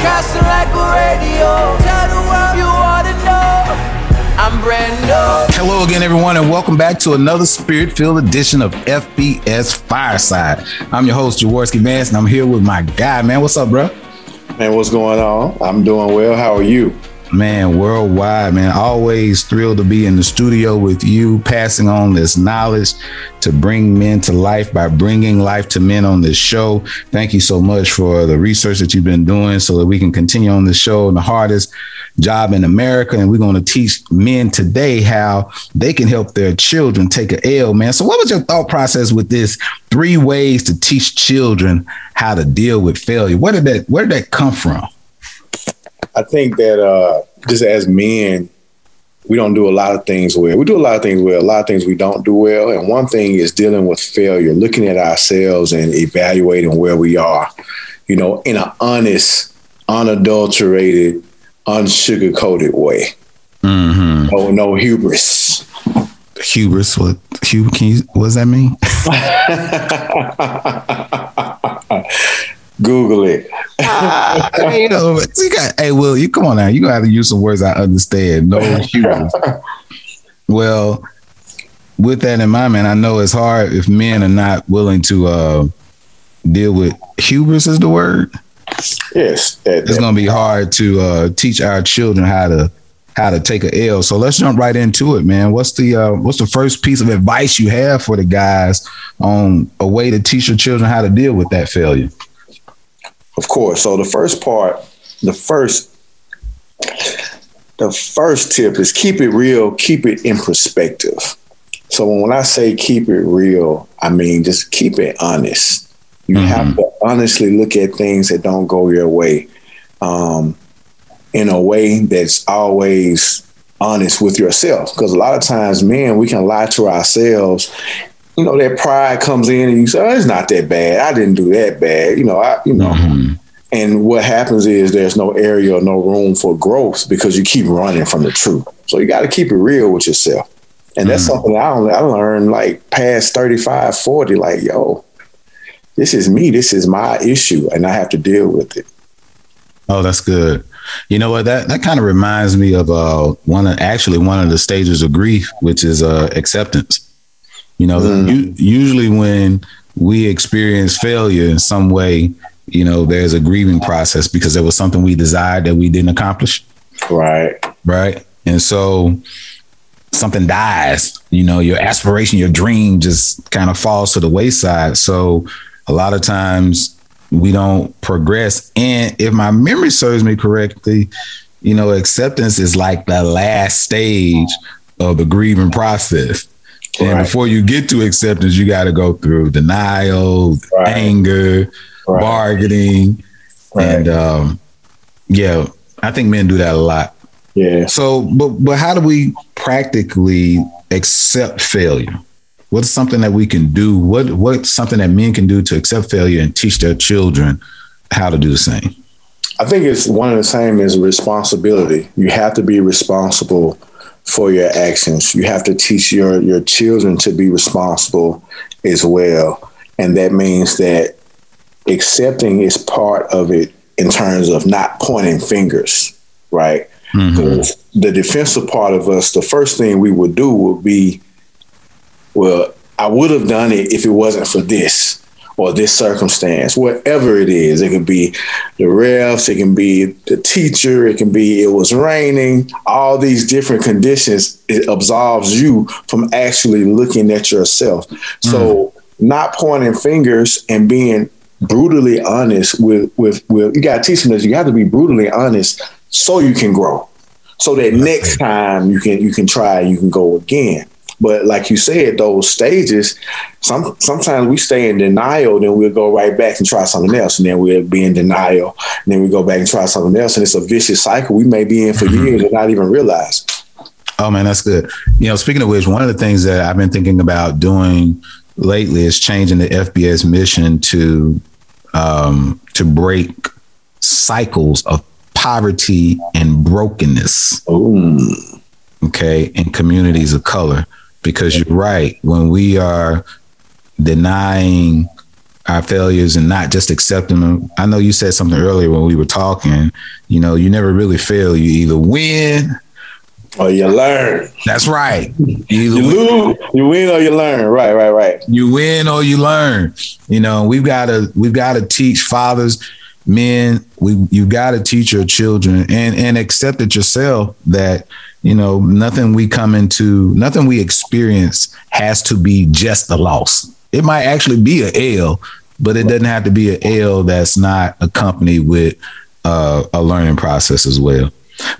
broadcasting like a radio. Tell the world you wanna know. I'm brand. Hello again, everyone, and welcome back to another spirit filled edition of FBS Fireside. I'm your host, Jaworski Vance, and I'm here with my guy, man. What's up, bro? Man, what's going on? I'm doing well. How are you? Man, worldwide, man. Always thrilled to be in the studio with you, passing on this knowledge to bring men to life by bringing life to men on this show. Thank you so much for the research that you've been doing so that we can continue on the show and the hardest job in America. And we're going to teach men today how they can help their children take a L, man. So, what was your thought process with this three ways to teach children how to deal with failure? Where did that where did that come from? I think that uh, just as men, we don't do a lot of things well. We do a lot of things well, a lot of things we don't do well. And one thing is dealing with failure, looking at ourselves and evaluating where we are, you know, in an honest, unadulterated, unsugar-coated way. Mm-hmm. No, no hubris. Hubris, what? Hub, can you, what does that mean? Google it. you know, you got, hey, Will, you come on now. You gonna have to use some words I understand. No hubris. well, with that in mind, man, I know it's hard if men are not willing to uh, deal with hubris. Is the word? Yes, that, it's gonna be hard to uh, teach our children how to how to take a L. So let's jump right into it, man. What's the uh, what's the first piece of advice you have for the guys on a way to teach your children how to deal with that failure? Of course. So the first part, the first the first tip is keep it real, keep it in perspective. So when I say keep it real, I mean just keep it honest. You mm-hmm. have to honestly look at things that don't go your way um, in a way that's always honest with yourself. Because a lot of times, men, we can lie to ourselves. You know, that pride comes in and you say, oh, it's not that bad. I didn't do that bad. You know, I, you know. Mm-hmm. And what happens is there's no area or no room for growth because you keep running from the truth. So you got to keep it real with yourself. And that's mm-hmm. something I, I learned like past 35, 40, like, yo, this is me. This is my issue, and I have to deal with it. Oh, that's good. You know what? That that kind of reminds me of uh, one of actually one of the stages of grief, which is uh, acceptance. You know, mm. you, usually when we experience failure in some way, you know, there's a grieving process because there was something we desired that we didn't accomplish. Right. Right. And so something dies, you know, your aspiration, your dream just kind of falls to the wayside. So a lot of times we don't progress. And if my memory serves me correctly, you know, acceptance is like the last stage of the grieving process. Right. And before you get to acceptance, you got to go through denial, right. anger, right. bargaining, and um, yeah, I think men do that a lot. Yeah. So, but but how do we practically accept failure? what's something that we can do? What what's something that men can do to accept failure and teach their children how to do the same? I think it's one of the same is responsibility. You have to be responsible for your actions. You have to teach your your children to be responsible as well. And that means that accepting is part of it in terms of not pointing fingers, right? Mm-hmm. The defensive part of us, the first thing we would do would be well, I would have done it if it wasn't for this or this circumstance, whatever it is. It can be the refs, it can be the teacher, it can be it was raining, all these different conditions, it absolves you from actually looking at yourself. Mm. So not pointing fingers and being brutally honest with with with you gotta teach them this, you have to be brutally honest so you can grow. So that next time you can you can try, you can go again. But like you said, those stages, some sometimes we stay in denial, then we'll go right back and try something else, and then we'll be in denial, and then we go back and try something else, and it's a vicious cycle we may be in for mm-hmm. years and not even realize. Oh man, that's good. You know, speaking of which, one of the things that I've been thinking about doing lately is changing the FBS mission to um, to break cycles of poverty and brokenness. Ooh. Okay, in communities of color because you're right. When we are denying our failures and not just accepting them, I know you said something earlier when we were talking. You know, you never really fail. You either win or you learn. That's right. You, you lose, you win or you learn. Right, right, right. You win or you learn. You know, we've got to we've got to teach fathers, men. We you got to teach your children and and accept it yourself that you know nothing we come into, nothing we experience has to be just a loss. It might actually be a L, but it doesn't have to be an L that's not accompanied with uh, a learning process as well.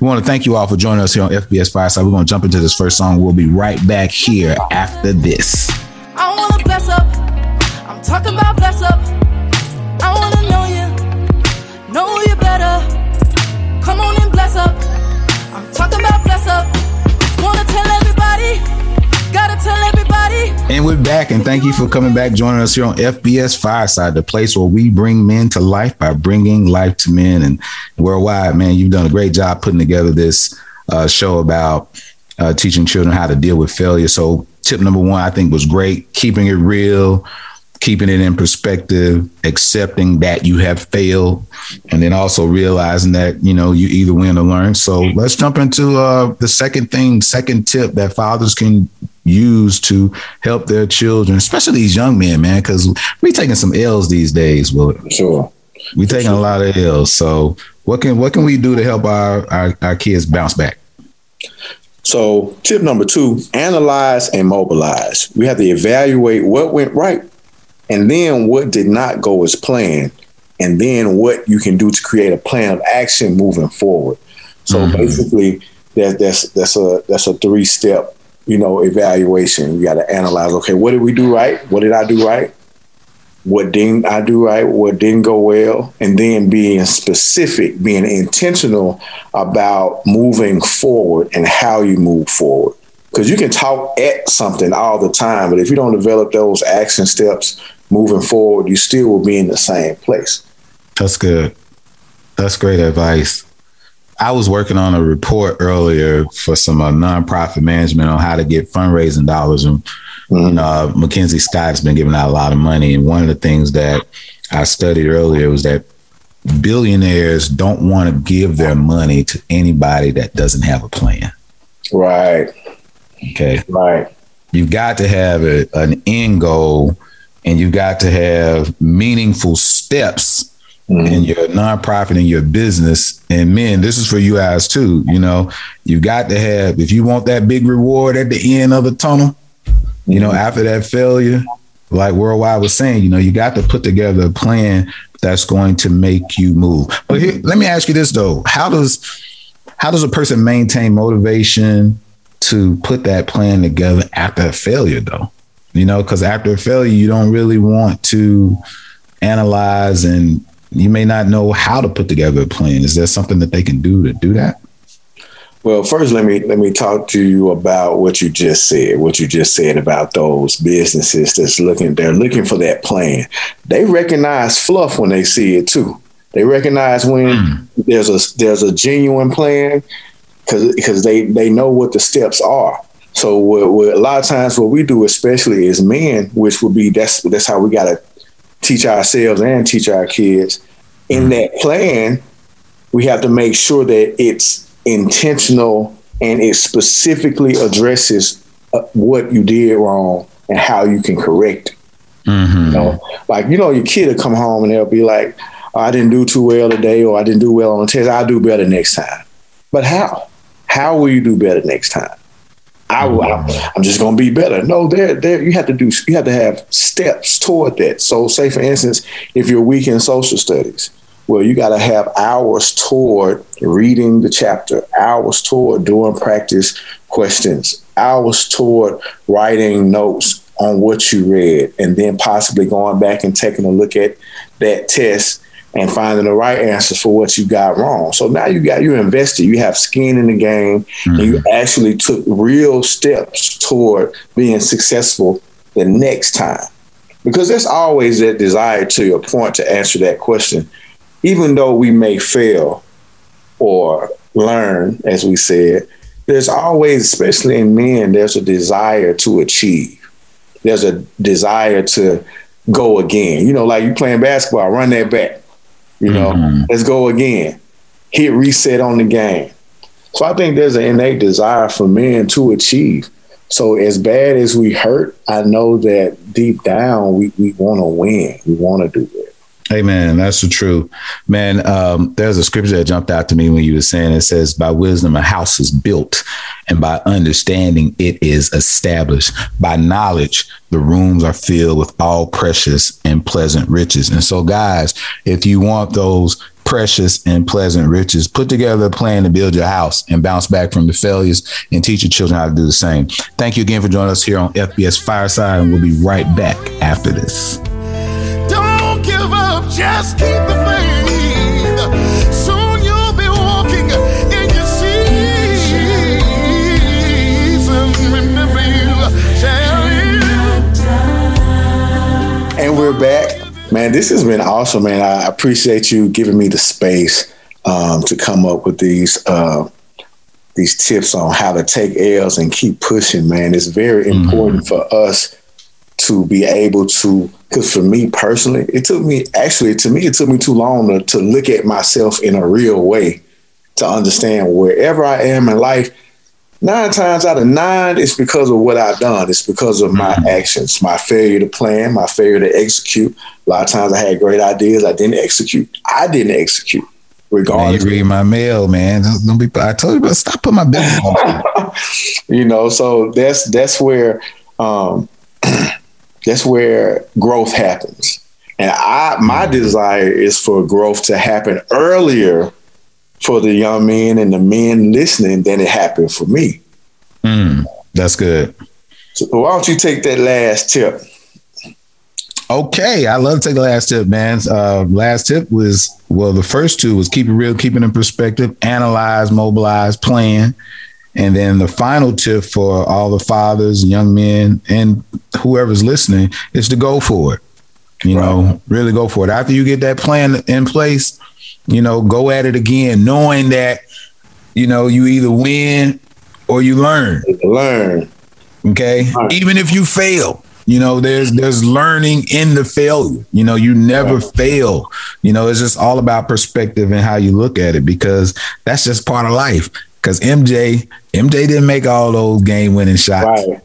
We want to thank you all for joining us here on FBS Fireside. We're going to jump into this first song. We'll be right back here after this. I want to bless up. I'm talking about bless up. I want to know you, know you better. Come on and bless up. About bless up. Want to tell everybody. Gotta tell everybody. And we're back, and thank you for coming back, joining us here on FBS Fireside, the place where we bring men to life by bringing life to men. And worldwide, man, you've done a great job putting together this uh, show about uh, teaching children how to deal with failure. So, tip number one, I think, was great, keeping it real, keeping it in perspective, accepting that you have failed, and then also realizing that you know you either win or learn. So let's jump into uh, the second thing, second tip that fathers can use to help their children, especially these young men, man, because we're taking some L's these days. Well, sure, we're taking sure. a lot of L's. So what can what can we do to help our, our, our kids bounce back? So, tip number two analyze and mobilize. We have to evaluate what went right and then what did not go as planned, and then what you can do to create a plan of action moving forward. So mm-hmm. basically, that, that's that's a that's a three step you know evaluation. You got to analyze. Okay, what did we do right? What did I do right? What didn't I do right? What didn't go well? And then being specific, being intentional about moving forward and how you move forward because you can talk at something all the time, but if you don't develop those action steps moving forward, you still will be in the same place. That's good. That's great advice. I was working on a report earlier for some uh, nonprofit management on how to get fundraising dollars, and mm-hmm. you know, uh, Mackenzie Scott's been giving out a lot of money. And one of the things that I studied earlier was that billionaires don't want to give their money to anybody that doesn't have a plan. Right. Okay. Right. You've got to have a, an end goal and you got to have meaningful steps mm-hmm. in your nonprofit and your business. And men, this is for you guys too. You know, you got to have, if you want that big reward at the end of the tunnel, you know, mm-hmm. after that failure, like Worldwide was saying, you know, you got to put together a plan that's going to make you move. But here, let me ask you this though. How does how does a person maintain motivation to put that plan together after a failure though? You know, because after a failure, you don't really want to analyze and you may not know how to put together a plan. Is there something that they can do to do that? Well, first let me let me talk to you about what you just said. What you just said about those businesses that's looking they're looking for that plan. They recognize fluff when they see it too. They recognize when mm. there's a there's a genuine plan because because they they know what the steps are. So a lot of times what we do, especially as men, which would be that's that's how we got to teach ourselves and teach our kids. In mm-hmm. that plan, we have to make sure that it's intentional and it specifically addresses uh, what you did wrong and how you can correct it. Mm-hmm. You know, like you know, your kid will come home and they'll be like, oh, "I didn't do too well today," or "I didn't do well on the test. I'll do better next time." But how? How will you do better next time? I, am mm-hmm. just going to be better. No, there, there. You have to do. You have to have steps toward that. So, say for instance, if you're weak in social studies, well, you got to have hours toward reading the chapter, hours toward doing practice questions, hours toward writing notes on what you read, and then possibly going back and taking a look at that test and finding the right answers for what you got wrong. So now you got you invested, you have skin in the game, mm-hmm. and you mm-hmm. actually took real steps toward being successful the next time. Because there's always that desire to your point to answer that question. Even though we may fail or learn, as we said, there's always, especially in men, there's a desire to achieve. There's a desire to go again. You know, like you playing basketball, run that back you know, mm-hmm. let's go again. Hit reset on the game. So I think there's an innate desire for men to achieve. So as bad as we hurt, I know that deep down we, we want to win. We want to do it. Hey man, that's the truth, man. Um, there's a scripture that jumped out to me when you were saying it says, "By wisdom a house is built, and by understanding it is established. By knowledge the rooms are filled with all precious and pleasant riches." And so, guys, if you want those precious and pleasant riches, put together a plan to build your house and bounce back from the failures, and teach your children how to do the same. Thank you again for joining us here on FBS Fireside, and we'll be right back after this give up, just keep the faith. Soon you'll be walking in your season. Remember you, And we're back. Man, this has been awesome, man. I appreciate you giving me the space um, to come up with these uh, these tips on how to take L's and keep pushing, man. It's very mm-hmm. important for us to be able to because for me personally, it took me actually to me it took me too long to, to look at myself in a real way to understand wherever I am in life. Nine times out of nine, it's because of what I've done. It's because of my mm-hmm. actions, my failure to plan, my failure to execute. A lot of times I had great ideas, I didn't execute. I didn't execute. Regardless, man, you read my mail, man. Don't be. I told you, but stop putting my business on. you know, so that's that's where um, that's where growth happens. And I my desire is for growth to happen earlier for the young men and the men listening than it happened for me. Mm, that's good. So why don't you take that last tip? Okay, I love to take the last tip, man. Uh, last tip was well, the first two was keep it real, keep it in perspective, analyze, mobilize, plan. And then the final tip for all the fathers, young men, and whoever's listening is to go for it. You right. know, really go for it. After you get that plan in place, you know, go at it again, knowing that, you know, you either win or you learn. Learn. Okay. Right. Even if you fail, you know, there's there's learning in the failure. You know, you never right. fail. You know, it's just all about perspective and how you look at it because that's just part of life. Because MJ, MJ didn't make all those game winning shots. Right.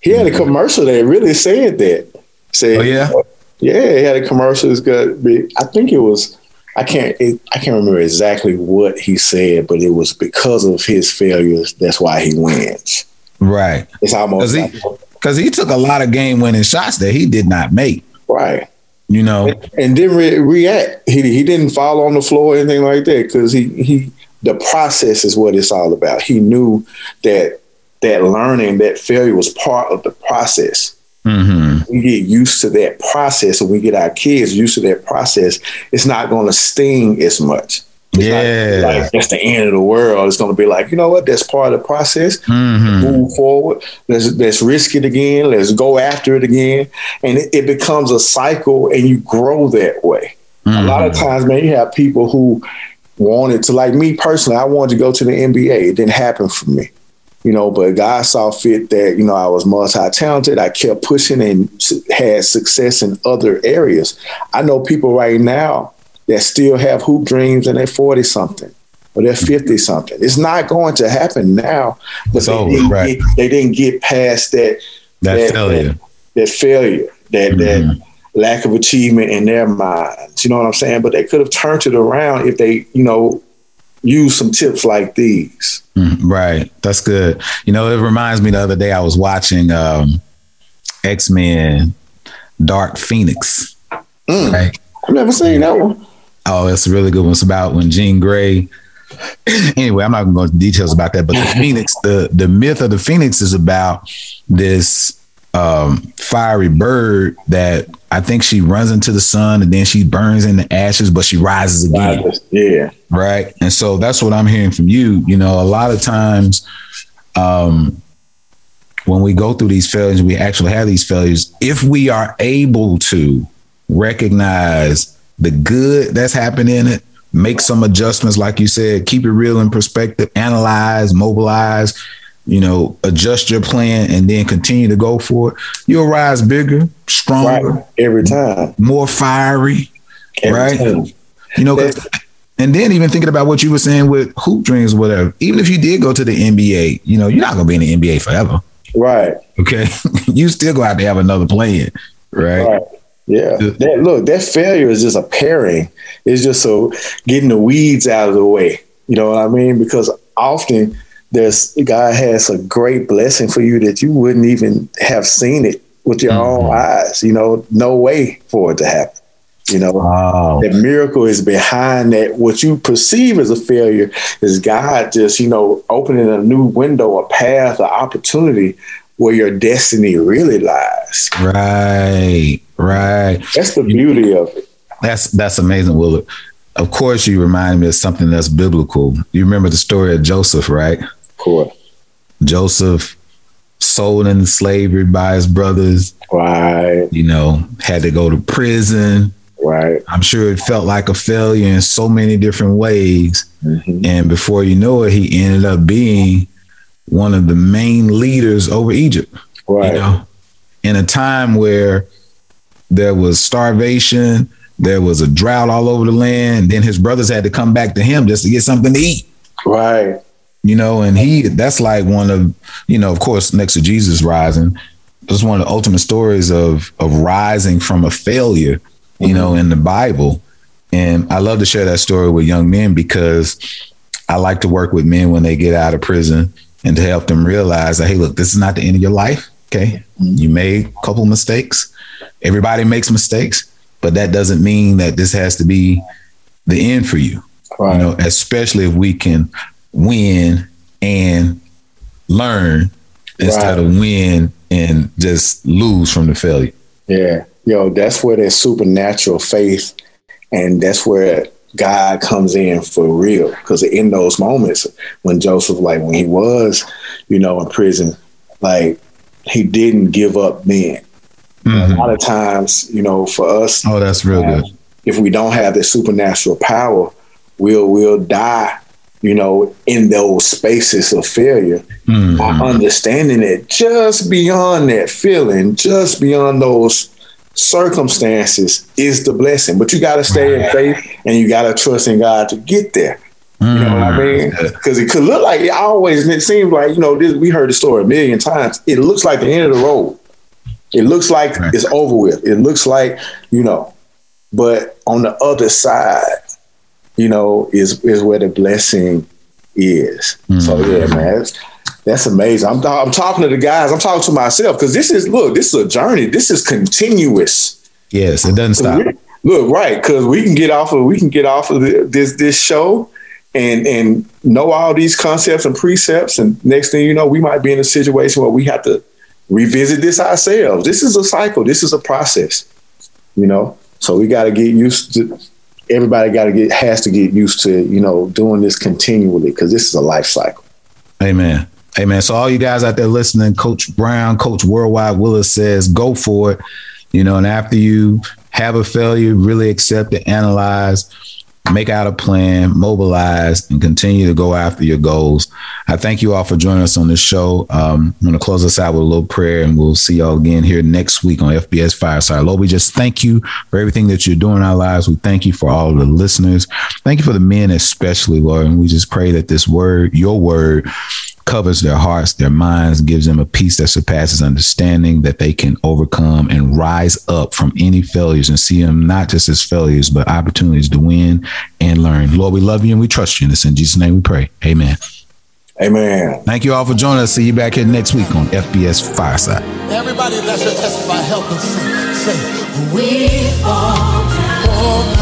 He had a commercial that really said that. Said, oh yeah, yeah. He had a commercial. It's good. I think it was. I can't. It, I can't remember exactly what he said, but it was because of his failures. That's why he wins. Right. It's almost because he, he, took a lot of game winning shots that he did not make. Right. You know, and, and didn't re- react. He he didn't fall on the floor or anything like that because he he the process is what it's all about. He knew that that learning, that failure was part of the process. Mm-hmm. We get used to that process, and we get our kids used to that process. It's not going to sting as much. It's yeah, like that's the end of the world. It's going to be like, you know what? That's part of the process. Mm-hmm. Move forward. Let's let's risk it again. Let's go after it again, and it, it becomes a cycle, and you grow that way. Mm-hmm. A lot of mm-hmm. times, man, you have people who wanted to, like me personally, I wanted to go to the NBA. It didn't happen for me, you know, but God saw fit that, you know, I was multi talented. I kept pushing and had success in other areas. I know people right now that still have hoop dreams and they're 40 something or they're 50 something. It's not going to happen now, but they, over, didn't right. get, they, didn't get past that, that, that failure, that, that failure, that, mm-hmm. that, lack of achievement in their minds. You know what I'm saying? But they could have turned it around if they, you know, use some tips like these. Mm, right. That's good. You know, it reminds me the other day I was watching um, X Men Dark Phoenix. Mm. Right. I've never seen that one. Oh, it's a really good one. It's about when Jean Grey. anyway, I'm not going to go into details about that, but the Phoenix, the the myth of the Phoenix is about this um, fiery bird that I think she runs into the sun and then she burns in the ashes, but she rises again. Yeah. Right. And so that's what I'm hearing from you. You know, a lot of times, um, when we go through these failures, we actually have these failures. If we are able to recognize the good that's happening in it, make some adjustments, like you said, keep it real in perspective, analyze, mobilize, you know, adjust your plan and then continue to go for it, you'll rise bigger, stronger, right. every time, more fiery, every right? Time. You know, And then even thinking about what you were saying with hoop dreams, whatever. Even if you did go to the NBA, you know, you're not gonna be in the NBA forever. Right. Okay. you still go out to have another plan. Right. right. Yeah. That, look, that failure is just a pairing. It's just so getting the weeds out of the way. You know what I mean? Because often there's God has a great blessing for you that you wouldn't even have seen it with your mm-hmm. own eyes. You know, no way for it to happen. You know, wow. that miracle is behind that. What you perceive as a failure is God just, you know, opening a new window, a path, an opportunity where your destiny really lies. Right, right. That's the beauty of it. That's that's amazing, Willard. Of course, you remind me of something that's biblical. You remember the story of Joseph, right? Course. Joseph sold into slavery by his brothers. Right. You know, had to go to prison. Right. I'm sure it felt like a failure in so many different ways. Mm-hmm. And before you know it, he ended up being one of the main leaders over Egypt. Right. You know, in a time where there was starvation, there was a drought all over the land. Then his brothers had to come back to him just to get something to eat. Right. You know, and he that's like one of, you know, of course, next to Jesus rising, it's one of the ultimate stories of of rising from a failure you mm-hmm. know, in the Bible. And I love to share that story with young men because I like to work with men when they get out of prison and to help them realize that, hey, look, this is not the end of your life. Okay. Mm-hmm. You made a couple mistakes. Everybody makes mistakes, but that doesn't mean that this has to be the end for you. Right. You know, especially if we can win and learn instead right. of win and just lose from the failure. Yeah Yo, that's where that supernatural faith and that's where God comes in for real. Because in those moments when Joseph, like when he was, you know, in prison, like he didn't give up then. Mm-hmm. A lot of times, you know, for us, oh, that's real good. If we don't have the supernatural power, we'll we'll die you know, in those spaces of failure, mm-hmm. by understanding it just beyond that feeling, just beyond those circumstances is the blessing. But you got to stay in faith and you got to trust in God to get there. You know what I mean? Because it could look like it always, and it seems like, you know, this, we heard the story a million times. It looks like the end of the road. It looks like right. it's over with. It looks like, you know, but on the other side, you know, is is where the blessing is. Mm-hmm. So yeah, man, that's amazing. I'm, I'm talking to the guys. I'm talking to myself because this is look. This is a journey. This is continuous. Yes, it doesn't stop. Look, right? Because we can get off of we can get off of the, this this show and and know all these concepts and precepts, and next thing you know, we might be in a situation where we have to revisit this ourselves. This is a cycle. This is a process. You know, so we got to get used to. Everybody got to get has to get used to you know doing this continually because this is a life cycle. Amen. Amen. so all you guys out there listening, Coach Brown, Coach Worldwide Willis says, go for it. You know, and after you have a failure, really accept it, analyze, make out a plan, mobilize, and continue to go after your goals. I thank you all for joining us on this show. Um, I'm going to close us out with a little prayer, and we'll see y'all again here next week on FBS Fireside. Lord, we just thank you for everything that you're doing in our lives. We thank you for all the listeners. Thank you for the men, especially, Lord. And we just pray that this word, your word, covers their hearts, their minds, gives them a peace that surpasses understanding that they can overcome and rise up from any failures and see them not just as failures, but opportunities to win and learn. Lord, we love you and we trust you. And it's in Jesus' name we pray. Amen. Amen. Thank you all for joining us. See you back here next week on FBS Fireside. Everybody that's your testify, help us say, we fall